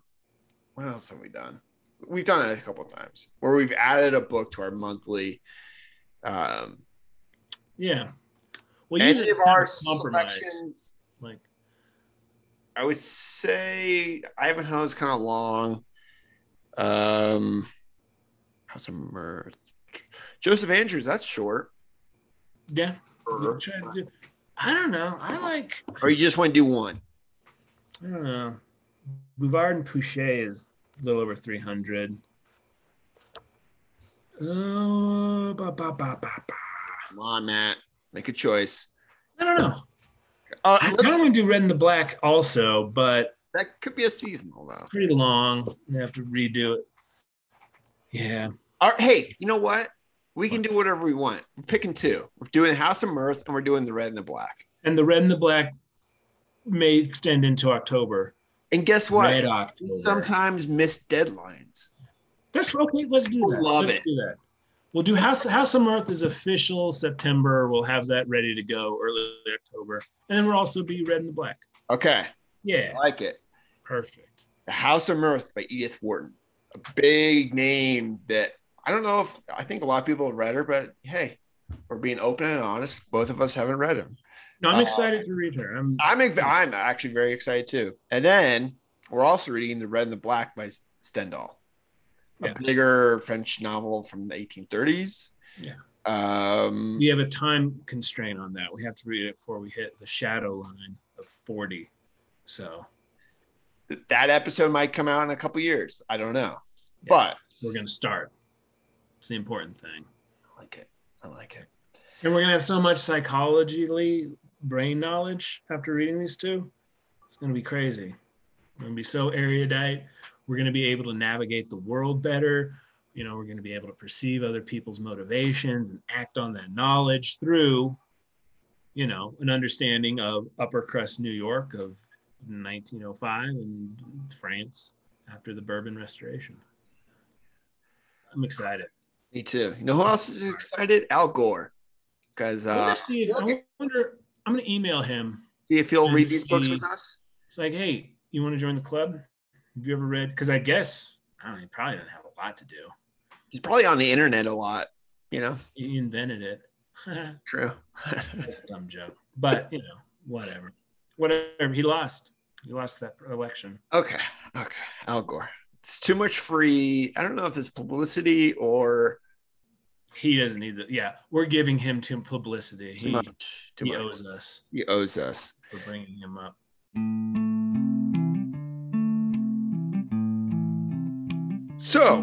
what else have we done? We've done it a couple of times where we've added a book to our monthly. Um, yeah well any of our selections, like I would say Ivanhoe is kind of long. Um, House of Mirth. Joseph Andrews, that's short. yeah Or, we try to do- I don't know. I like. or you just want to do one. I don't know. Bouvard and Pouchet is a little over three hundred. Uh, ba, ba, ba, ba, ba. Come on, Matt. Make a choice. I don't know. Uh, I let's- kind of want to do Red and the Black also, but that could be a seasonal though. pretty long. I have to redo it. Yeah. All right, hey, you know what? We can do whatever we want. We're picking two. We're doing House of Mirth and we're doing the Red and the Black. And the Red and the Black may extend into October. And guess what? Red October. sometimes miss deadlines. That's okay. Let's do that. Love Let's it. Do that. We'll do House House of Mirth is official September. We'll have that ready to go early October, and then we'll also be Red and the Black. Okay, Yeah, I like it. perfect. The House of Mirth by Edith Wharton. A big name that I don't know if I think a lot of people have read her, but hey, we're being open and honest. Both of us haven't read them. No, I'm Uh, excited to read her. I'm I'm I'm actually very excited too. And then we're also reading The Red and the Black by Stendhal, a Yeah. bigger French novel from the 1830s. Yeah. Um, we have a time constraint on that. We have to read it before we hit the shadow line of 40. So that episode might come out in a couple years. I don't know, Yeah. but we're gonna start. It's the important thing. I like it. I like it. And we're gonna have so much psychologically brain knowledge after reading these two. It's gonna be crazy. We're gonna be so erudite. We're gonna be able to navigate the world better. You know, we're gonna be able to perceive other people's motivations and act on that knowledge through, you know, an understanding of upper crust New York of 1905 and France after the Bourbon Restoration. I'm excited. Me too. You know who else is excited? Al Gore. Because uh, see I wonder. I'm gonna email him see if he'll read these books with us. It's like, hey, you want to join the club? Have you ever read? Because I guess I don't know. He probably doesn't have a lot to do. He's probably on the internet a lot. You know. He invented it. True. That's a dumb joke, but you know, whatever. Whatever. He lost. He lost that election. okay. Okay. Al Gore. It's too much free. I don't know if it's publicity or He doesn't need the. Yeah, we're giving him too publicity. He, much. Too he owes us He owes us. for bringing him up. So,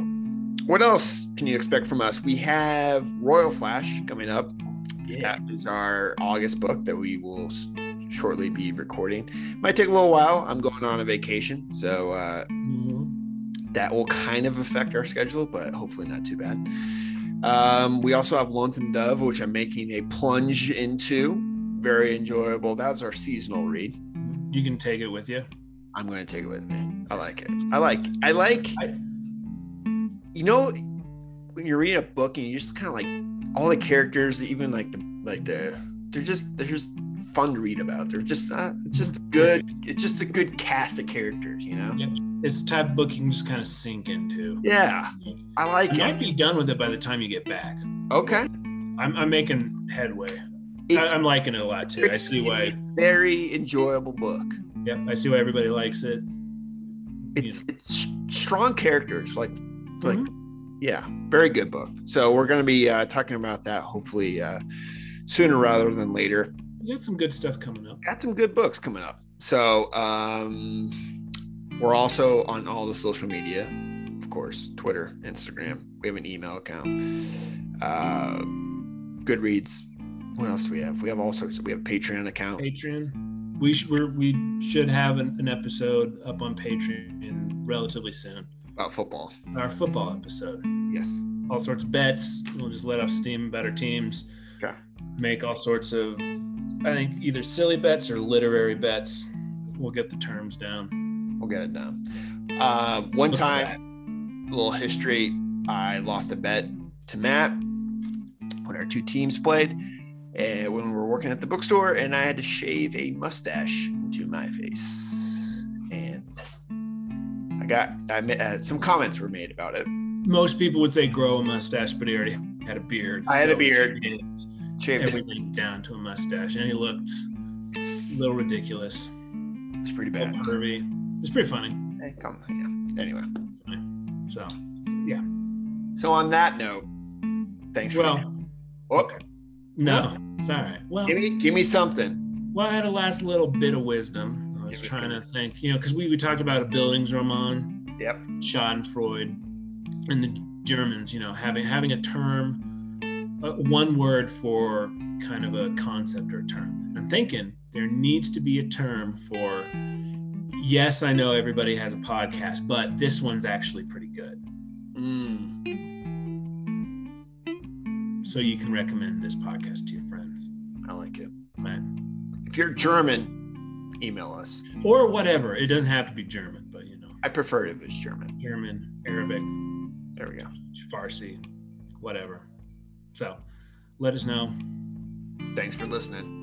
what else can you expect from us? We have Royal Flash coming up. Yeah. That is our August book that we will shortly be recording. Might take a little while. I'm going on a vacation, so uh, Mhm. that will kind of affect our schedule, but hopefully not too bad. Um, we also have Lonesome Dove, which I'm making a plunge into. Very enjoyable. That was our seasonal read. You can take it with you. I'm going to take it with me. I like it. I like. I like. I- you know, when you're reading a book and you just kind of like all the characters, even like the like the, they're just they're just fun to read about. They're just uh, just good. It's just a good cast of characters. You know. Yep. It's the type of book you can just kind of sink into. Yeah, I like it. You it. might be done with it by the time you get back. Okay. I'm, I'm making headway. I, I'm liking it a lot too. I see it's why. a very enjoyable book. Yep, I see why everybody likes it. It's it's strong characters. Like like Mhm. yeah, very good book. So we're going to be uh, talking about that hopefully uh, sooner rather than later. You got some good stuff coming up. Got some good books coming up. So um, we're also on all the social media, of course, Twitter, Instagram. We have an email account. Uh, Goodreads. What else do we have? We have all sorts. Of, we have a Patreon account. Patreon. We sh- we're, we should have an, an episode up on Patreon relatively soon. about football. Our football episode. Yes. All sorts of bets. We'll just let off steam about our teams. Okay. Make all sorts of, I think, either silly bets or literary bets. We'll get the terms down. We'll get it done. Uh, one time, a little history. I lost a bet to Matt when our two teams played, and when we were working at the bookstore, and I had to shave a mustache into my face, and I got I uh, some comments were made about it. Most people would say grow a mustache, but he already had a beard. I had a beard. shaved Shaved it. Down to a mustache, and he looked a little ridiculous. It's pretty bad. curvy. It's pretty funny. Hey, come yeah. Anyway, So, yeah. so on that note, thanks for. Well, oh, no, it's all right. Well, give me give me something. well, I had a last little bit of wisdom. I was trying to think, you know, because we, we talked about a Bildungsroman, Yep. Schadenfreude, and the Germans, you know, having having a term, uh, one word for kind of a concept or a term. I'm thinking there needs to be a term for. Yes, I know everybody has a podcast, but this one's actually pretty good. Mm. So you can recommend this podcast to your friends, I like it. right? If you're German, email us. Or whatever. It doesn't have to be German, but you know, I prefer it if it's German. German, Arabic, There we go. Farsi, whatever. So let us know. Thanks for listening.